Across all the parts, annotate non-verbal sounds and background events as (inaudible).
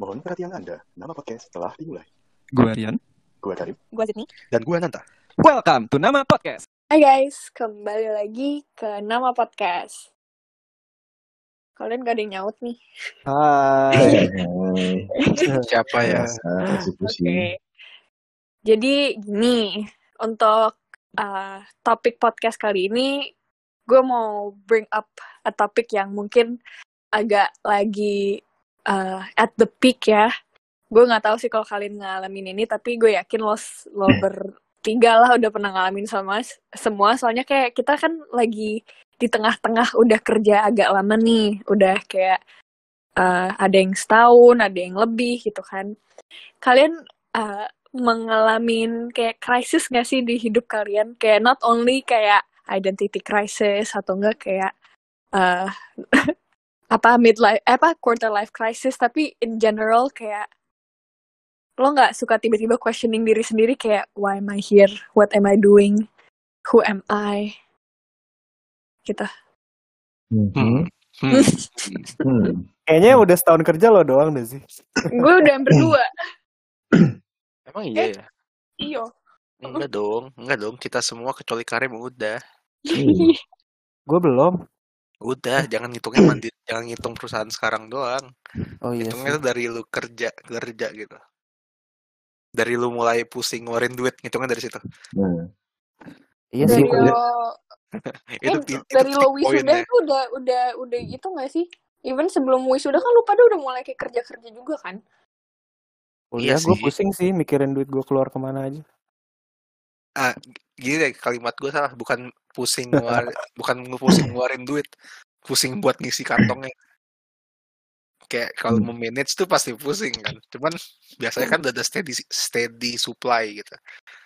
Mohon perhatian Anda, nama podcast telah dimulai. Gue Rian. Gue Karim. Gue Sydney. Dan gue Nanta. Welcome to Nama Podcast. Hai guys, kembali lagi ke Nama Podcast. Kalian gak ada yang nyaut nih. Hai. (laughs) Siapa ya? Oke. Jadi gini, untuk uh, topik podcast kali ini, gue mau bring up a topik yang mungkin agak lagi uh, at the peak ya. Gue nggak tahu sih kalau kalian ngalamin ini, tapi gue yakin lo lo bertiga lah udah pernah ngalamin sama semua. Soalnya kayak kita kan lagi di tengah-tengah udah kerja agak lama nih, udah kayak uh, ada yang setahun, ada yang lebih gitu kan. Kalian uh, mengalami kayak krisis gak sih di hidup kalian? Kayak not only kayak identity crisis atau enggak kayak uh, (laughs) apa midlife eh, apa quarter life crisis tapi in general kayak lo nggak suka tiba-tiba questioning diri sendiri kayak why am I here what am I doing who am I gitu Hmm. Hmm. Hmm. Kayaknya udah setahun kerja lo doang deh sih. gue udah hampir dua (clears throat) Emang iya ya? iyo Enggak dong, enggak dong. Kita semua kecuali Karim udah. Hmm. (laughs) Gue belum. Udah, jangan ngitungnya mandi, jangan ngitung perusahaan sekarang doang. Oh iya Hitungnya tuh dari lu kerja, kerja gitu. Dari lu mulai pusing ngeluarin duit, ngitungnya dari situ. Nah, Iya dari sih. lo (laughs) Itu, eh, itu dari lo wisuda itu udah udah udah gitu gak sih even sebelum wisuda kan lu pada udah mulai kayak kerja kerja juga kan Kuliah Iya gue pusing sih mikirin duit gue keluar ke mana aja. Ah, gini deh, kalimat gue salah. Bukan pusing ngeluarin, bukan pusing ngeluarin duit. Pusing buat ngisi kantongnya. Kayak kalau Hmm. memanage tuh pasti pusing kan. Cuman biasanya kan udah ada steady steady supply gitu.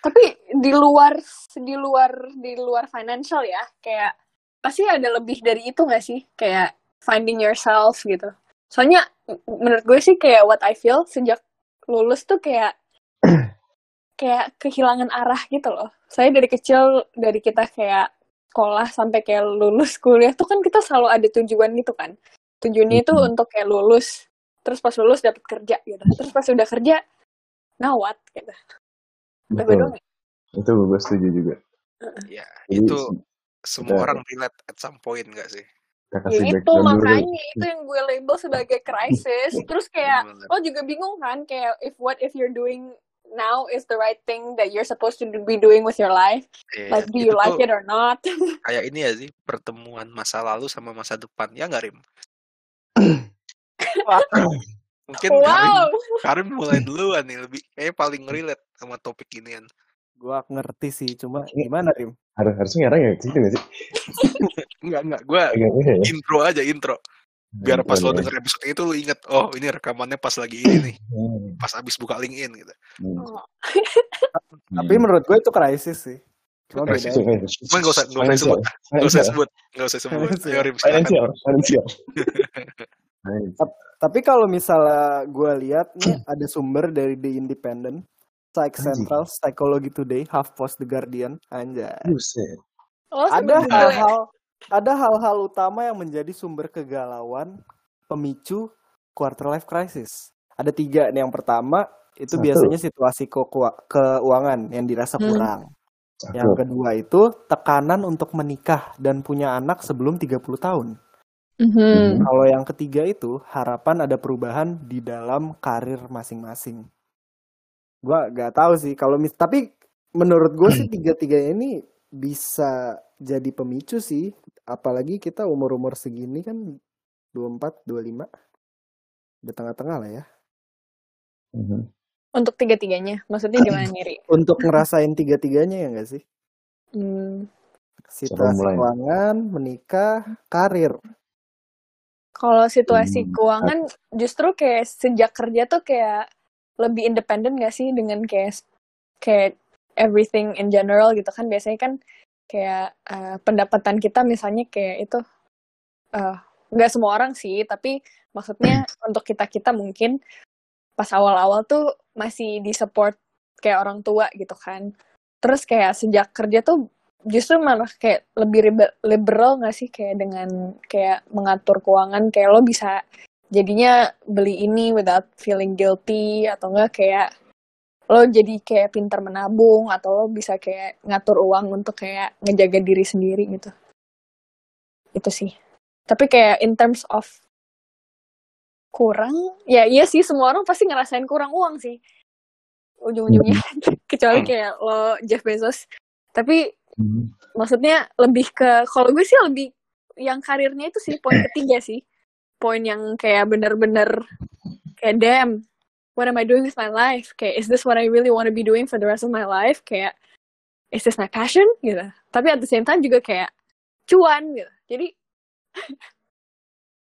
tapi di luar di luar di luar financial ya kayak pasti ada lebih dari itu gak sih kayak finding yourself gitu soalnya menurut gue sih kayak what I feel sejak lulus tuh kayak (clears throat) kayak kehilangan arah gitu loh saya dari kecil dari kita kayak sekolah sampai kayak lulus kuliah tuh kan kita selalu ada tujuan gitu kan tujuannya itu Mhm. untuk kayak lulus terus pas lulus dapat kerja gitu terus pas udah kerja now what gitu betul. ya? Itu gue setuju juga. Ya, Jadi itu se- semua kita- orang relate at some point gak sih? Ya itu background dulu. makanya itu yang gue label sebagai (laughs) krisis. Terus kayak Bener. lo juga bingung kan kayak if what if you're doing now is the right thing that you're supposed to be doing with your life? Iya, Like do you itu like it or not? (laughs) kayak ini ya sih pertemuan masa lalu sama masa depan ya nggak Rim? Mungkin Karim, wow. Karim mulai duluan nih lebih kayaknya paling relate sama topik ini kan. Gue ngerti sih, cuma gimana Rim? Harus harusnya ngarang ya ke situ nggak sih? (laughs) Enggak enggak, gue Agak beda ya. intro aja intro. Biar pas lo denger episode itu lo inget, oh ini rekamannya pas lagi ini nih, Hmm. pas abis buka LinkedIn gitu. Hmm. Oh. Tapi menurut gue itu krisis sih. Cuma Krisis, beda. krisis. Cuman gak usah, gak usah sebut, gak usah sebut, gak usah sebut. Financial. Financial. (laughs) Tapi kalau misalnya gue lihat nih ada sumber dari The Independent, Psych. Central, Psychology Today, HuffPost, The Guardian, anjay. Lo Ada hal-hal ada hal-hal utama yang menjadi sumber kegalauan pemicu quarter life crisis. Ada tiga nih. Yang pertama itu Satu. biasanya situasi kekua- keuangan yang dirasa Hmm. kurang. Satu. Yang kedua itu tekanan untuk menikah dan punya anak sebelum 30 tahun. Mhm. Kalau yang ketiga itu harapan ada perubahan di dalam karir masing-masing. Gua gak tahu sih kalau mis tapi menurut gue sih (clears throat) tiga-tiga ini bisa jadi pemicu sih. Apalagi kita umur-umur segini kan 24, 25. Di tengah-tengah lah ya. Mhm. Untuk tiga-tiganya, maksudnya gimana Niri? (clears throat) Untuk ngerasain tiga-tiganya ya gak sih? Hmm. Situasi mulai? keuangan, menikah, karir. Kalau situasi Hmm. keuangan justru kayak sejak kerja tuh kayak lebih independen gak sih dengan kayak kayak everything in general gitu kan. Biasanya kan kayak eh, pendapatan kita misalnya kayak itu eh, nggak semua orang sih tapi maksudnya (clears throat) untuk kita kita mungkin pas awal-awal tuh masih disupport kayak orang tua gitu kan. Terus kayak sejak kerja tuh justru malah kayak lebih liber- liberal nggak sih? Kayak dengan kayak mengatur keuangan kayak lo bisa jadinya beli ini without feeling guilty atau enggak kayak lo jadi kayak pintar menabung atau lo bisa kayak ngatur uang untuk kayak ngejaga diri sendiri gitu. Itu sih. Tapi kayak in terms of kurang ya iya sih semua orang pasti ngerasain kurang uang sih. Ujung-ujungnya. (laughs) Kecuali kayak lo Jeff Bezos. Tapi Hmm. maksudnya lebih ke kalau gue sih lebih yang karirnya itu sih poin ketiga sih. Poin yang kayak bener-bener kayak damn what am I doing with my life kayak is this what I really want to be doing for the rest of my life kayak is this my passion gitu tapi at the same time juga kayak cuan gitu jadi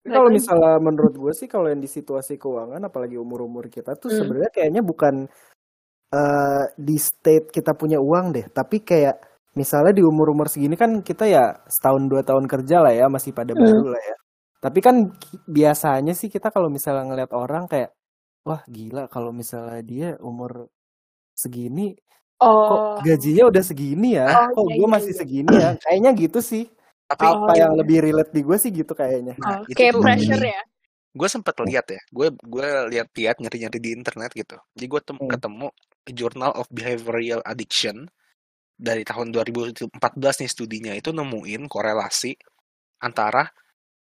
kalau misalnya menurut gue sih kalau yang di situasi keuangan apalagi umur-umur kita tuh Hmm. sebenarnya kayaknya bukan eh, di state kita punya uang deh, tapi kayak misalnya di umur-umur segini kan kita ya setahun dua tahun kerja lah ya masih pada Hmm. baru lah ya. Tapi kan biasanya sih kita kalau misalnya ngeliat orang kayak wah gila kalau misalnya dia umur segini oh kok gajinya udah segini ya, Oh, kok iya, gue iya, masih iya. segini ya, kayaknya gitu sih. Tapi Apa Oh, yang iya. lebih relate di gue sih gitu kayaknya. nah, oh, itu kayak pressure ini. ya gue sempat lihat ya gue gue lihat-lihat nyari-nyari di internet gitu jadi gue tem- Hmm. ketemu Journal of Behavioral Addiction dari tahun 2014 nih studinya itu nemuin korelasi antara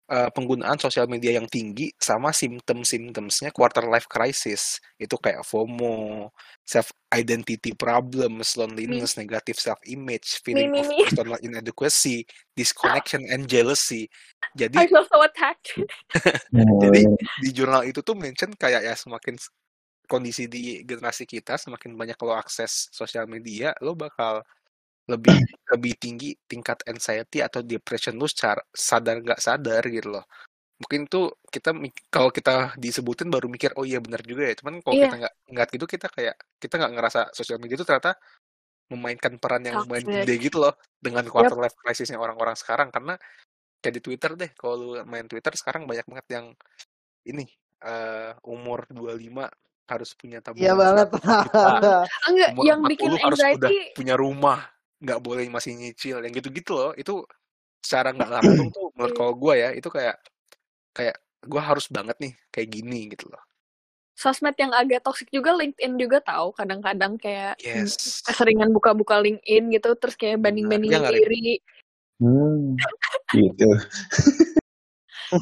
eh, penggunaan sosial media yang tinggi sama simptom-simptomsnya quarter life crisis itu kayak FOMO, self identity problems, loneliness, negative self image, feeling mi, of mi. personal inadequacy, disconnection and jealousy. Jadi I feel so attacked (laughs) jadi Oh, di jurnal itu tuh mention kayak ya semakin kondisi di generasi kita semakin banyak lo akses sosial media lo bakal lebih lebih tinggi tingkat anxiety atau depression lo secara sadar nggak sadar gitu loh mungkin tuh kita kalau kita disebutin baru mikir oh iya benar juga ya cuman kalau Iya. kita nggak nggak gitu kita kayak kita nggak ngerasa sosial media itu ternyata memainkan peran yang lumayan Toxic. gede gitu loh dengan quarter life crisisnya orang-orang sekarang karena kayak di Twitter deh kalau lu main Twitter sekarang banyak banget yang ini eh umur 25 harus punya Iya tabungan banget. 100 juta (laughs) enggak yang 40 bikin harus udah anxiety punya rumah nggak boleh masih nyicil yang gitu-gitu loh. Itu secara nggak langsung tuh menurut Iya. kalau gue ya itu kayak kayak gue harus banget nih kayak gini gitu loh. Sosmed yang agak toxic juga LinkedIn juga tahu kadang-kadang kayak yes. keseringan buka-buka LinkedIn gitu terus kayak banding-bandingin diri. Hmm, gitu. (laughs)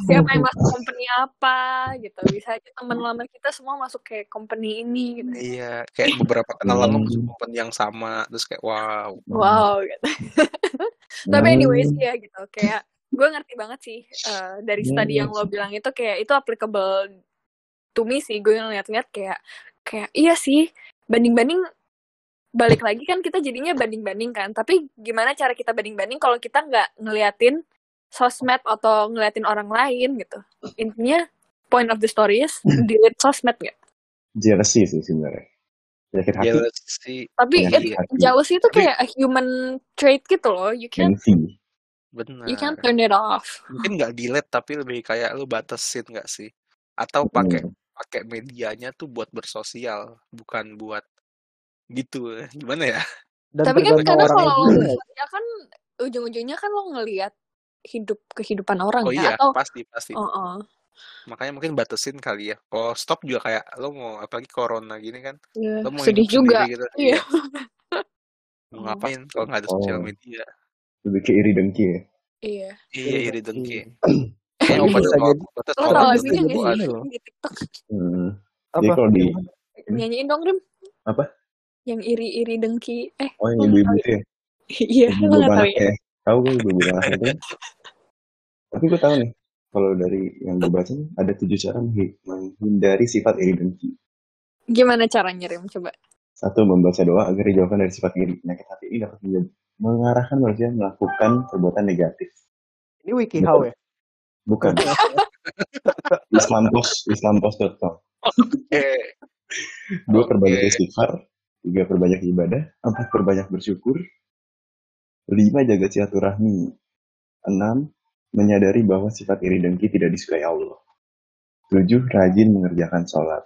siapa yang masuk (laughs) company apa gitu. Bisa aja teman lama kita semua masuk kayak company ini gitu. Iya kayak beberapa kenalan Hmm. masuk company yang sama terus kayak wow. Wow gitu. (laughs) Tapi anyways Hmm. ya gitu. Kayak gue ngerti banget sih eh, dari study yang lo bilang itu kayak itu applicable to me sih. Gue ngeliat-liat kayak kayak iya sih banding-banding balik lagi kan kita jadinya banding-banding kan. Tapi gimana cara kita banding-banding kalau kita nggak ngeliatin sosmed atau ngeliatin orang lain gitu. Intinya point of the story is (laughs) delete sosmed nggak? Jealousy sih sebenarnya. Sakit hati, jealousy. Tapi Penyakit it, hati. jealousy itu kayak a human trait gitu loh. You can't benar. you can't turn it off. Mungkin nggak delete tapi lebih kayak lu batasin nggak sih? Atau pakai Hmm. pakai medianya tuh buat bersosial bukan buat gitu. Gimana ya? Dan tapi kan orangnya kalau ya. ya kan ujung-ujungnya kan lo ngelihat hidup kehidupan orang oh ya iya atau pasti pasti oh, oh. makanya mungkin batasin kali ya kalau stop juga kayak lo mau apalagi corona gini kan Iya, lo mau sedih juga gitu Iya. (laughs) mau ngapain kalau nggak ada sosial Oh. media Lebih ke iri dengki ya. iya iya Iri iri dengki. Tapi obat obat obat lo Oh, tau ini sih loh. di TikTok Hmm. Apa? Jadi kalau di nyanyiin dong Rim Apa? yang iri-iri dengki eh Oh yang ibu-ibu itu ya. (laughs) iya lo tahu anak ya ya. Tahu gue ibu-ibu anak itu. Tapi gue tahu nih. Kalau dari yang gue baca nih, ada tujuh cara menghi- menghindari sifat iri dengki. gimana caranya Rim coba Satu, membaca doa agar dijauhkan dari sifat iri. Penyakit hati ini dapat menjadi, mengarahkan manusia melakukan perbuatan negatif. Ini WikiHow ya? Bukan. (laughs) Islampost, islampost.com. eh Dua, perbanyak Oke. istighfar. Tiga, perbanyak ibadah. Empat, perbanyak bersyukur. Lima, jaga silaturahmi. Enam, menyadari bahwa sifat iri dengki tidak disukai Allah. Tujuh, rajin mengerjakan sholat.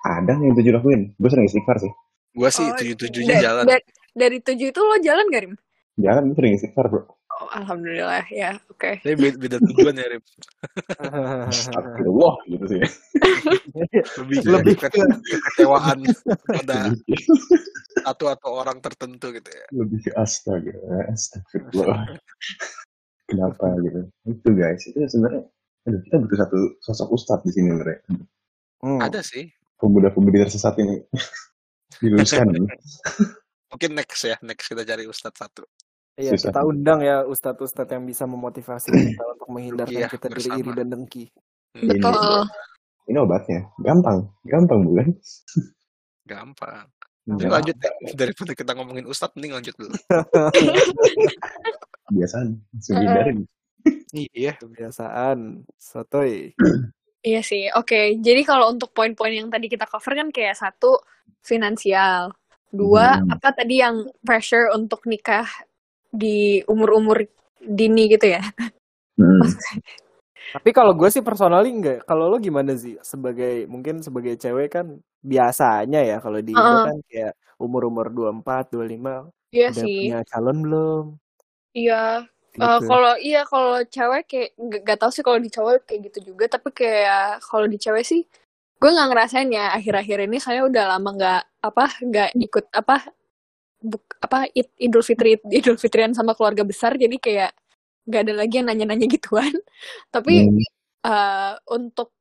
Ada yang tujuh lakuin. Gue sering istighfar sih. gua sih Oh, tujuh tujuhnya da- jalan da- dari tujuh itu lo jalan gak Rim Jalan gue sering istighfar bro. Oh, alhamdulillah ya. Oke. Tapi beda, beda tujuan ya, Rip. (laughs) Astagfirullah gitu sih. (laughs) Lebih, Lebih ke, ke- kekecewaan pada satu atau orang tertentu gitu ya. Lebih ke astaga, astagfirullah. (laughs) Kenapa gitu? Itu guys, itu sebenarnya aduh, kita butuh satu sosok ustadz di sini mereka. Hmm. Ada sih. Pemuda-pemudi tersesat ini (laughs) diluruskan. (laughs) Mungkin next ya, next kita cari ustadz satu. Iya, Susah. kita undang ya ustadz-ustadz yang bisa memotivasi kita (clears throat) untuk menghindarkan Rukiah kita dari bersama. iri dan dengki. Hmm, Betul. Ini obatnya, gampang, gampang bukan? Gampang. Nggak Yuk lanjut ya. Daripada kita ngomongin ustadz, mending lanjut dulu. (laughs) Kebiasaan, langsung hindarin. Iya. Kebiasaan, sotoy. (clears throat) Iya sih. Oke, jadi kalau untuk poin-poin yang tadi kita cover kan kayak satu finansial, dua Hmm. apa tadi yang pressure untuk nikah di umur-umur dini gitu ya. Hmm. Tapi kalau gue sih personally enggak. Kalau lo gimana sih? Sebagai mungkin sebagai cewek kan biasanya ya kalau di Indo Heeh. kan kayak umur-umur 24, 25 Iya udah sih. punya calon belum? Iya. Gitu. Eh, kalau iya kalau cewek kayak gak, gak tau sih kalau di cowok kayak gitu juga tapi kayak kalau di cewek sih gue nggak ngerasain ya akhir-akhir ini saya udah lama nggak apa nggak ikut apa buk, apa Id- Idul Fitri Idul Fitrian sama keluarga besar jadi kayak nggak ada lagi yang nanya-nanya gituan. (laughs) Tapi Hmm. eh, untuk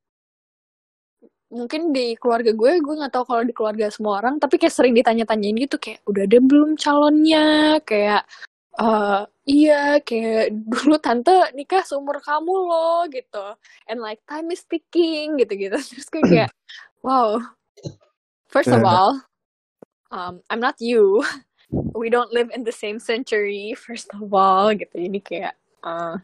mungkin di keluarga gue gue nggak tahu kalau di keluarga semua orang tapi kayak sering ditanya-tanyain gitu kayak udah ada belum calonnya? Kayak eh iya kayak dulu tante nikah seumur kamu loh gitu. And like time is ticking gitu gitu (laughs) terus gue kayak (clears throat) wow first of all um, I'm not you. (laughs) We don't live in the same century first of all gitu. Jadi kayak eh,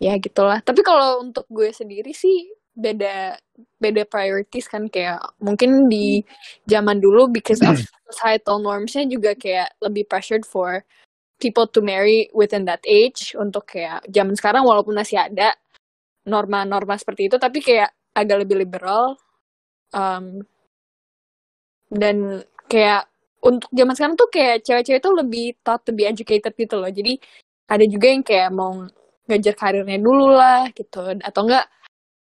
ya gitulah. Tapi kalau untuk gue sendiri sih beda beda priorities kan. Kayak mungkin di zaman dulu because of (clears throat) societal normsnya juga kayak lebih pressured for people to marry within that age. Untuk kayak zaman sekarang walaupun masih ada norma-norma seperti itu tapi kayak agak lebih liberal. Um, dan kayak untuk zaman sekarang tuh kayak cewek-cewek tuh lebih taught to be educated gitu loh. Jadi ada juga yang kayak mau ngejar karirnya dulu lah gitu. Atau enggak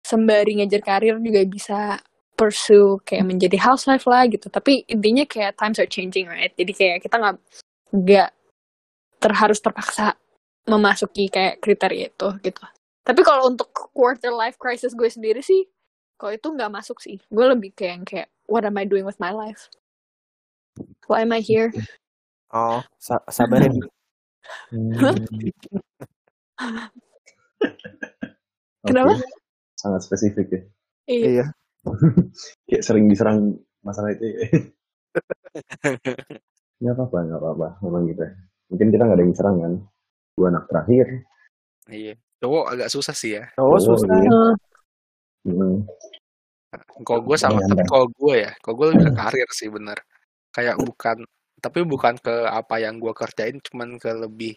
sembari ngejar karir juga bisa pursue kayak menjadi housewife lah gitu. Tapi intinya kayak times are changing right? Jadi kayak kita nggak nggak terharus terpaksa memasuki kayak kriteria itu gitu. Tapi kalau untuk quarter life crisis gue sendiri sih kalau itu nggak masuk sih. Gue lebih kayak kayak what am I doing with my life? Why am I here? Oh, sa- sabarin. Hmm. (laughs) Kenapa? Oke. Sangat spesifik ya. iya iya. (laughs) Kayak sering diserang masalah itu ya. (laughs) Nggak apa-apa, nggak apa-apa. Memang gitu ya. Mungkin kita nggak ada yang diserang kan. Dua anak terakhir. Iya. Cowok agak susah sih ya. Oh, susah. iya. Hmm. Kalau gue sama, Bayangkan. tapi kalau gue ya, kalau gue lebih ke karir sih bener. Kayak bukan, tapi bukan ke apa yang gue kerjain, cuman ke lebih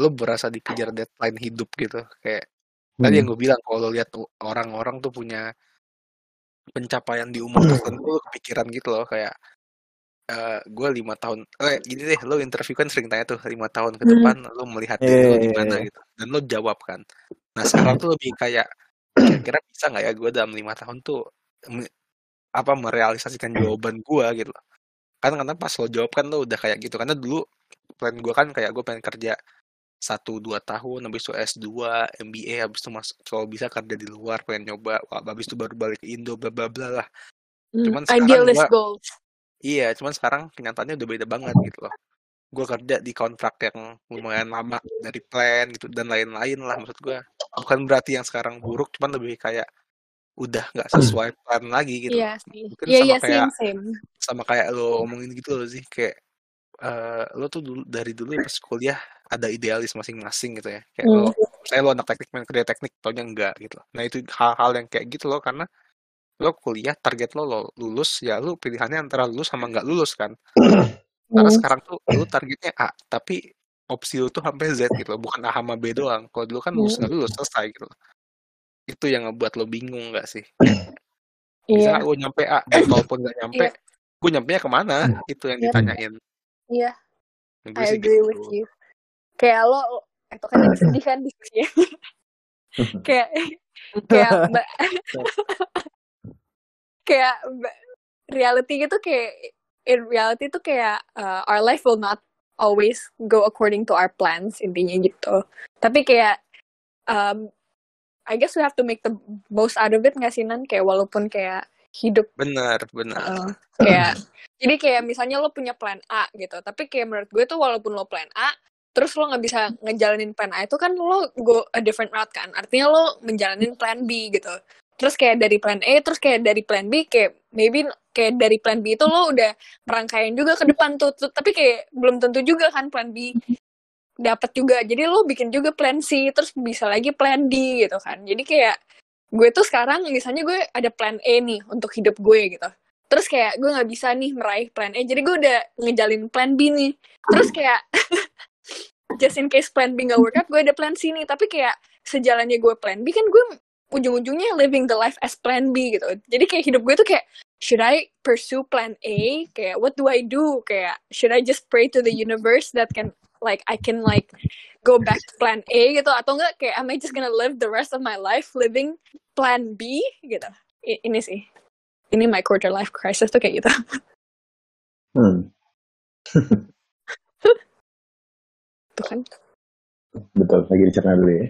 lo berasa dikejar deadline hidup gitu. Kayak tadi yang Hmm. gue bilang, kalau lo lihat orang-orang tuh punya pencapaian di umur (clears throat) tertentu, kepikiran gitu loh. Kayak eh gue lima tahun, eh gini deh, lo interview kan sering tanya tuh lima tahun ke Hmm. depan lo melihat diri lo Iya, di mana iya. gitu, dan lo jawab kan. Nah sekarang tuh lebih kayak kira-kira bisa nggak ya gue dalam lima tahun tuh apa merealisasikan jawaban gue gitu loh. Kan karena pas lo jawab kan lo udah kayak gitu karena dulu plan gue kan kayak gue pengen kerja satu dua tahun habis itu S2 MBA habis itu masuk kalau bisa kerja di luar pengen nyoba wah, habis itu baru balik ke Indo bla bla bla lah. Hmm, cuman sekarang idealist gue goals. iya cuman sekarang kenyataannya udah beda banget gitu loh. Gue kerja di kontrak yang lumayan lama dari plan gitu dan lain-lain lah maksud gue bukan berarti yang sekarang buruk cuman lebih kayak udah nggak sesuai (clears throat) plan lagi gitu. Iya sih. Mungkin iya sama iya kayak same. same sama kayak lo omongin gitu loh sih kayak eh lo tuh dulu dari dulu pas kuliah ada idealis masing-masing gitu ya. Kayak Hmm. lo saya lo anak teknik main kerja teknik taunya enggak gitu. Nah itu hal-hal yang kayak gitu loh karena lo kuliah target lo lo lulus ya lo pilihannya antara lulus sama nggak lulus kan. (clears throat) Karena Hmm. sekarang tuh lo targetnya A tapi opsi lo tuh sampai Z gitu loh bukan A sama B doang. Kalau dulu kan lulus Hmm. nggak lulus selesai gitu loh itu yang ngebuat lo bingung nggak sih? Bisa iya. Nggak gue nyampe A (coughs) dan kalaupun nggak nyampe iya. gue nyampe ke mana? Itu yang iya. ditanyain. Iya. Gue I agree gitu. with you. Kayak lo itu kan jadi sedih kan diskusinya (laughs) kayak kayak (laughs) mbak kayak mbak- reality gitu kayak in reality tuh kayak uh, our life will not always go according to our plans intinya gitu. Tapi kayak um, I guess we have to make the most out of it nggak sih Nan? Kayak walaupun kayak hidup benar benar. uh, kayak jadi kayak misalnya lo punya plan A gitu tapi kayak menurut gue tuh walaupun lo plan A terus lo nggak bisa ngejalanin plan A itu kan lo go a different route kan. Artinya lo menjalanin plan B gitu. Terus kayak dari plan A terus kayak dari plan B kayak maybe kayak dari plan B itu lo udah merangkain juga ke depan tuh, tuh tapi kayak belum tentu juga kan plan B dapat juga. Jadi lo bikin juga plan C terus bisa lagi plan D gitu kan. Jadi kayak gue tuh sekarang misalnya gue ada plan A nih untuk hidup gue gitu. Terus kayak gue nggak bisa nih meraih plan A jadi gue udah ngejalin plan B nih. Terus kayak (laughs) just in case plan B nggak work out gue ada plan C nih. Tapi kayak sejalannya gue plan B kan gue ujung-ujungnya living the life as plan B gitu. Jadi kayak hidup gue tuh kayak should I pursue plan A? Kayak what do I do? Kayak should I just pray to the universe that can like I can like go back to plan A gitu atau enggak kayak am I just gonna live the rest of my life living plan B gitu I- ini sih ini my quarter life crisis tuh kayak gitu Hmm, (laughs) tuh kan betul. Lagi dicerna dulu ya.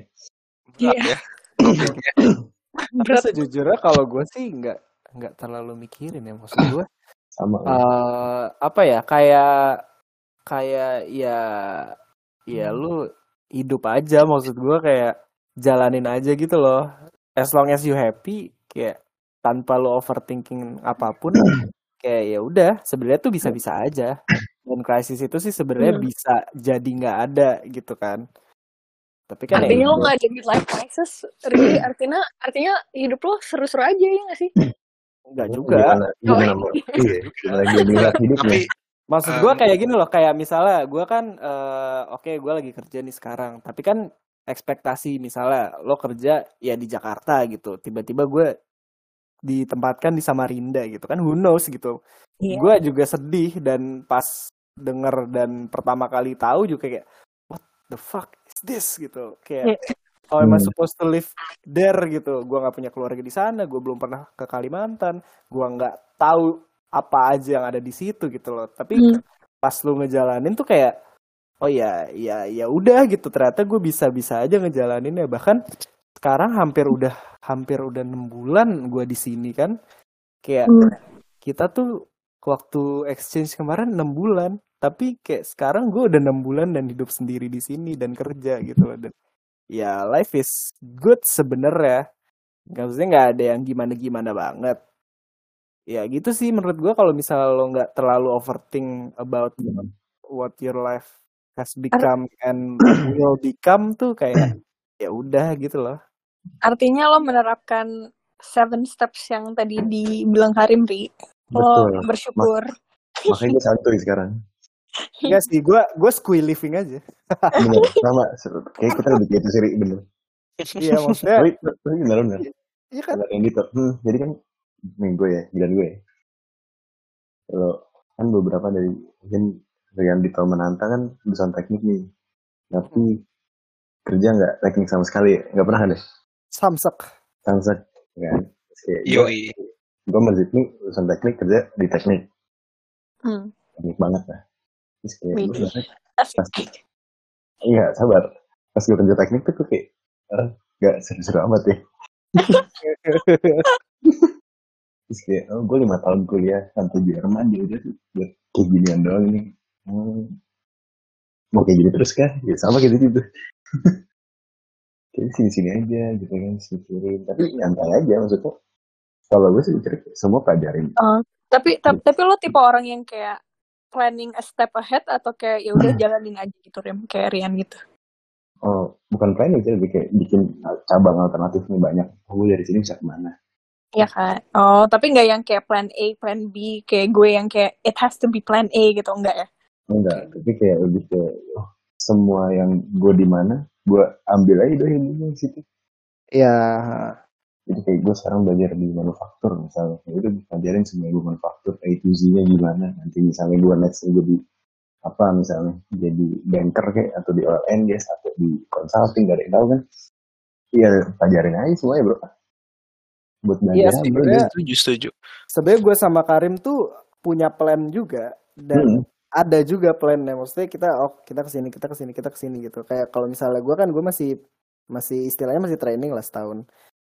berat Iya. ya (coughs) Tapi sejujurnya kalau gue sih nggak nggak terlalu mikirin ya maksud gue. Sama. eh apa ya kayak kayak ya ya lu hidup aja maksud gue kayak jalanin aja gitu loh. As long as you happy kayak tanpa lu overthinking apa pun (clears throat) kayak ya udah sebenarnya tuh bisa-bisa aja. Dan krisis itu sih sebenarnya Hmm. bisa jadi nggak ada gitu kan. Tapi kan ya artinya lo itu. nggak ada midlife crisis really artinya artinya hidup lo seru-seru aja ya nggak sih Enggak juga. Gimana, oh gimana mau? Iya, lagi melihat hidupnya. tapi Maksud em, gua kayak gini loh, kayak misalnya gua kan eh, oke gua lagi kerja nih sekarang, tapi kan ekspektasi misalnya lo kerja ya di Jakarta gitu, tiba-tiba gue ditempatkan di Samarinda gitu kan, who knows gitu. iya Gue juga sedih dan pas denger dan pertama kali tahu juga kayak what the fuck is this gitu, kayak how am I Hmm. supposed to live there gitu. Gua nggak punya keluarga di sana, gue belum pernah ke Kalimantan, gua nggak tahu apa aja yang ada di situ gitu loh. Tapi Hmm. pas lu ngejalanin tuh kayak oh ya ya ya udah gitu. Ternyata gue bisa bisa aja ngejalanin ya bahkan sekarang hampir udah hampir udah enam bulan gue di sini kan. Kayak Hmm. kita tuh waktu exchange kemarin enam bulan. Tapi kayak sekarang gue udah enam bulan dan hidup sendiri di sini dan kerja gitu loh. Dan ya life is good sebenarnya. Nggak maksudnya nggak ada yang gimana gimana banget ya gitu sih menurut gue kalau misalnya lo nggak terlalu overthink about what your life has become and (clears throat) will become tuh kayak (clears throat) ya udah gitu loh artinya lo menerapkan seven steps yang tadi dibilang Karim Ri lo Betul. Bersyukur makanya gue santuy sekarang. enggak sih gue gue squee living aja Bener, sama. Kayak kita lebih gitu sih, bener. iya maksudnya Tapi, tapi bener, bener. iya kan Bener yang gitu. Hmm, jadi kan, gue ya, bilang gue ya. Kalau kan beberapa dari, mungkin yang di tahun menantang kan lulusan teknik nih. Tapi kerja nggak teknik sama sekali, nggak pernah ada. samsek Samsak, kan. Terus kayak gue, masih nih lulusan teknik kerja di teknik. hmm. Teknik banget lah. Terus kayak Iya, sabar. Pas gue kerja teknik tuh kayak, ah, gak seru-seru amat ya. (laughs) Terus kayak, oh gue lima tahun kuliah sampai Jerman, ya udah buat kayak ginian doang ini. Hmm, mau kayak gini terus kah? Ya sama kayak gitu. (laughs) kayak sini-sini aja gitu kan, sisirin. Tapi nyantai aja maksudnya. Kalau gue sih semua pelajarin. Oh, tapi tapi tapi lo tipe orang yang kayak planning a step ahead atau kayak ya udah jalanin aja gitu Rim kayak Rian gitu Oh, bukan planning sih, lebih kayak bikin cabang alternatifnya banyak. Oh, gue dari sini bisa ke mana? Iya kan? Oh tapi nggak yang kayak plan A plan B kayak gue yang kayak it has to be plan A gitu enggak ya? Enggak, tapi kayak lebih ke oh, semua yang gue di mana, gue ambil aja dong ilmunya di situ. ya Jadi kayak gue sekarang belajar di manufaktur misalnya, ya udah gue pelajarin semua gue manufaktur, A to Z-nya gimana. Nanti misalnya gue next jadi apa misalnya jadi banker kayak atau di oil and gas atau di consulting gak ada yang tahu kan? Iya pelajarin aja semuanya bro buat Iya, belajar bro sebenarnya- Setuju, setuju. Sebenarnya gue sama Karim tuh punya plan juga dan Hmm. ada juga plannya maksudnya kita oh kita ke sini kita ke sini kita ke sini gitu kayak kalau misalnya gue kan gue masih masih istilahnya masih training lah setahun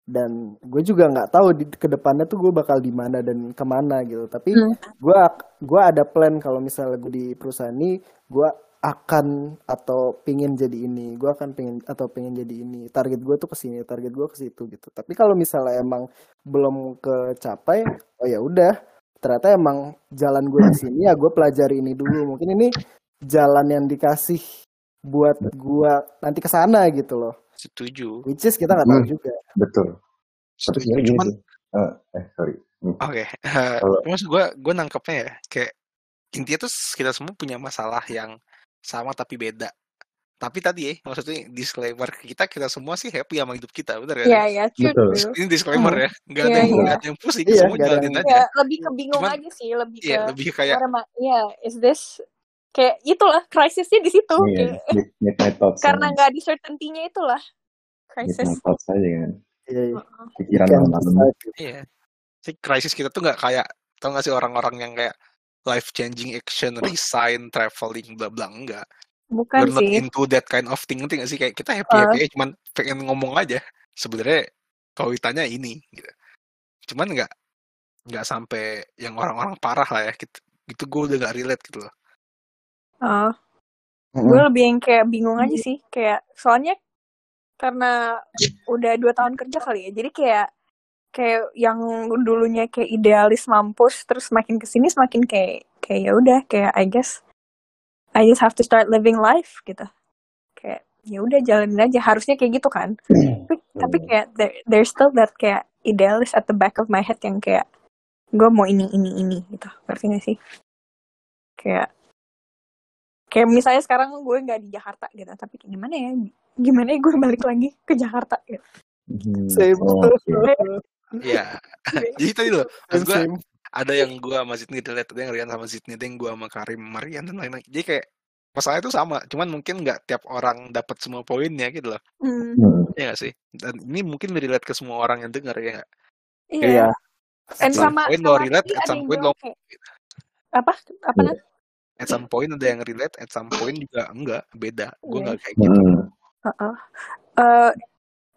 dan gue juga nggak tahu di ke depannya tuh gue bakal di mana dan ke mana gitu tapi Hmm. gue gua ada plan kalau misalnya gue di perusahaan ini gue akan atau pengen jadi ini gue akan pengen atau pengen jadi ini target gue tuh ke sini target gue ke situ gitu tapi kalau misalnya emang belum kecapai oh ya udah ternyata emang jalan gue di sini ya gue pelajari ini dulu mungkin ini jalan yang dikasih buat gue nanti ke sana gitu loh Setuju. which is kita nggak tahu Hmm. juga betul tapi Setuju. gini Cuman, sih Eh, eh sorry Hmm. oke. Kalau- (laughs) Maksud gue, gue nangkepnya ya, kayak intinya tuh kita semua punya masalah yang sama tapi beda. Tapi tadi ya, maksudnya disclaimer kita kita semua sih happy sama hidup kita, bener kan? Iya, iya, true, Betul. Ini disclaimer ya, nggak ada Iya, yang iya. nggak ada yang pusing, Iya, semua ada jalanin yang- aja. Ya, lebih ke bingung Cuman- aja sih, lebih Iya, ke lebih kayak ya, is this kayak itulah krisisnya di situ Iya, kayak (laughs) midnight thoughts (laughs) karena kan. nggak di certainty-nya itulah krisis. midnight thoughts aja kan Iya, iya. pikiran malam-malam decide. Iya. Si krisis kita tuh nggak kayak tau gak sih orang-orang yang kayak life changing action, resign, traveling, bla bla enggak. Bukan We're not sih. into that kind of thing gak sih kayak kita happy happy aja, cuman pengen ngomong aja. Sebenarnya kalau ditanya ini gitu. Cuman nggak nggak sampai yang orang-orang parah lah ya gitu. Gitu gue udah gak relate gitu loh. Oh, Mm-mm. gue lebih yang kayak bingung aja sih kayak soalnya karena udah dua tahun kerja kali ya jadi kayak kayak yang dulunya kayak idealis mampus terus semakin ke sini semakin kayak kayak ya udah kayak I guess I just have to start living life gitu. Kayak ya udah jalanin aja. Harusnya kayak gitu kan. Tapi, tapi kayak there, there's still that kayak idealis at the back of my head yang kayak gue mau ini ini ini gitu. Ngerti gak sih? Kayak kayak misalnya sekarang gue nggak di Jakarta gitu tapi kayak gimana ya? Gimana ya gue balik lagi ke Jakarta gitu. Hmm, Same. oh, oke. Iya. Jadi tadi loh, maksud gue Same. ada yang gue sama Zidni relate, ada yang Rian sama Zidni, ada yang gue sama Karim, Marian dan lain-lain. Jadi kayak masalahnya itu sama, cuman mungkin nggak tiap orang dapat semua poinnya gitu loh. Hmm. Iya gak sih? Dan ini mungkin relate ke semua orang yang dengar ya nggak? iya Iya. dan At some sama point lo sama relate, tadi at ada some yang point lo kayak apa apa Iya. Nat? at some point ada yang relate, at some point juga enggak, beda. Gue Iya. nggak kayak gitu. Hmm. Heeh. Eh,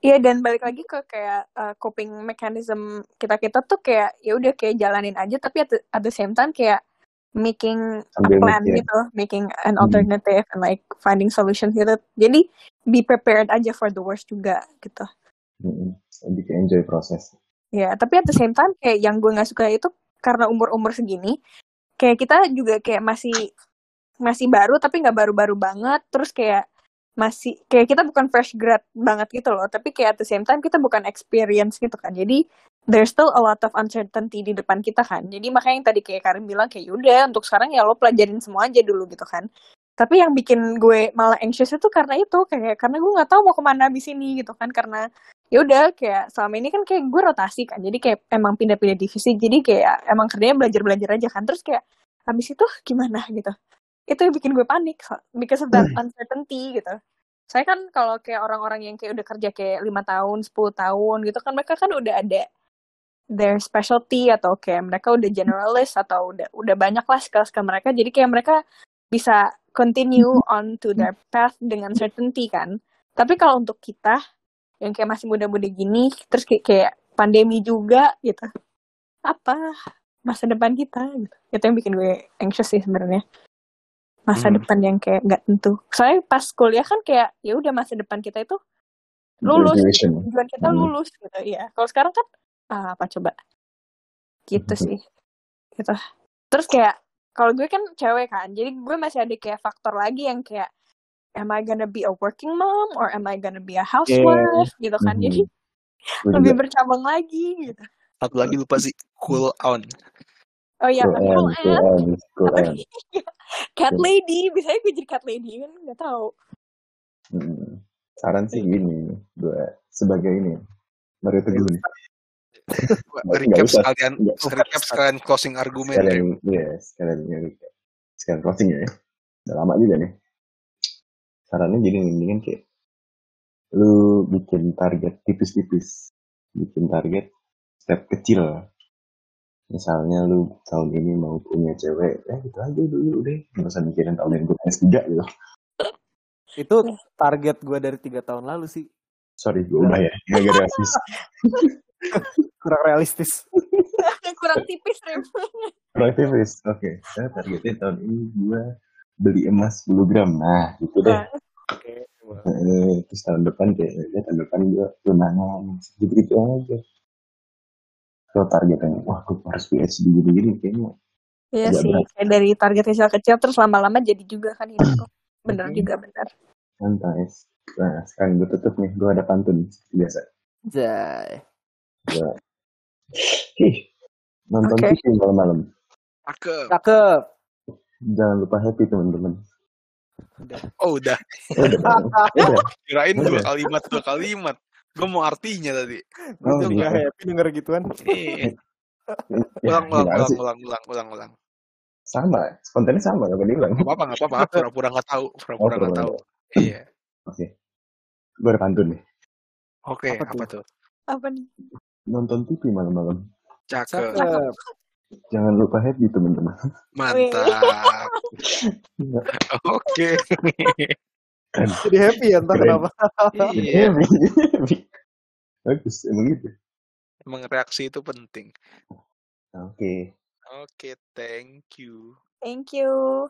Iya dan balik lagi ke kayak eh, coping mechanism kita kita tuh kayak ya udah kayak jalanin aja tapi at the, at the same time kayak making a Sambil plan mikir. gitu, making an Hmm. alternative and like finding solutions gitu. Jadi be prepared aja for the worst juga gitu. Hmm. Lebih ke enjoy proses. Ya, tapi at the same time kayak yang gue nggak suka itu karena umur-umur segini, kayak kita juga kayak masih masih baru tapi nggak baru-baru banget, terus kayak masih kayak kita bukan fresh grad banget gitu loh, tapi kayak at the same time kita bukan experience gitu kan. Jadi there's still a lot of uncertainty di depan kita kan. Jadi makanya yang tadi kayak Karim bilang kayak yaudah untuk sekarang ya lo pelajarin semua aja dulu gitu kan. Tapi yang bikin gue malah anxious itu karena itu kayak karena gue nggak tahu mau ke mana abis ini gitu kan karena ya udah kayak selama ini kan kayak gue rotasi kan jadi kayak emang pindah-pindah divisi jadi kayak emang kerjanya belajar-belajar aja kan terus kayak habis itu gimana gitu itu yang bikin gue panik because of that uncertainty gitu. Saya kan kalau kayak orang-orang yang kayak udah kerja kayak lima tahun 10 tahun gitu kan mereka kan udah ada their specialty atau kayak mereka udah generalist atau udah udah banyak lah skill-skill mereka. Jadi kayak mereka bisa continue on to their path dengan certainty kan. Tapi kalau untuk kita yang kayak masih muda-muda gini terus kayak, kayak pandemi juga gitu. Apa masa depan kita gitu. Itu yang bikin gue anxious sih sebenarnya masa Hmm. depan yang kayak nggak tentu. Soalnya pas kuliah kan kayak ya udah masa depan kita itu lulus tujuan kita Hmm. lulus gitu. Ya kalau sekarang kan ah, apa coba? Gitu Hmm. sih. Gitu. Terus kayak kalau gue kan cewek kan jadi gue masih ada kayak faktor lagi yang kayak am I gonna be a working mom or am I gonna be a housewife? Gitu kan. Mhm. jadi lebih bercabang lagi gitu. Satu lagi lupa sih, cool on. Oh iya Cool and, cool and nih? cat lady biasanya gue jadi cat lady kan nggak tahu Hmm. Saran sih gini, buat sebagai ini, Mario Teguh nih. Recap sekalian, recap sekalian closing argumen. Sekalian, ya, sekalian, ini, sekalian closing ya. udah lama juga nih sarannya jadi mendingan kayak lu bikin target tipis-tipis bikin target step kecil misalnya lu tahun ini mau punya cewek ya gitu aja dulu deh nggak usah mikirin tahun ini gue S3 gitu Itu target gue dari tiga tahun lalu sih. sorry gue ubah ya nggak realistis (laughs) Kurang realistis. kurang tipis Rim Proaktifis, oke. Saya targetnya tahun ini gue beli emas 10 gram. Nah, gitu deh. Nah. Oke. Eh, terus tahun depan kayak ya, tahun depan gue tunangan gitu-gitu aja. Kalau targetnya, wah gue harus PhD gini-gini kayaknya. Iya sih, berat. kayak dari target kecil-kecil terus lama-lama jadi juga kan itu. (clears throat) Bener Mhm. juga bener. Santai. Nah, sekarang gue tutup nih. Gue ada pantun biasa. Ih, nonton Oke. TV malam-malam. Cakep. Cakep. Jangan lupa happy teman-teman. Oh udah. Oh, udah, udah. (laughs) Kirain Udah. dua kalimat dua kalimat. Gue mau artinya tadi. Gue Oh, juga gitu. happy denger gituan. Iya. Ya, Ulang, ulang, ulang, ulang, ulang, ulang, ulang. Sama, kontennya sama, gak diulang. Gak apa-apa, gak apa-apa. (laughs) Pura-pura gak tahu. Pura-pura Oh, gak nggak Iya. Oke. Gue ada pantun nih. Oke, Apa apa tuh? Apa nih? Nonton TV malam-malam. Cakep. Cakep. Jangan lupa happy teman-teman. Mantap. (laughs) Oke. (laughs) Jadi happy ya entah Keren. kenapa. Iya. Happy. Bagus, emang gitu. Emang reaksi itu penting. Oke. Oke, thank you. Thank you.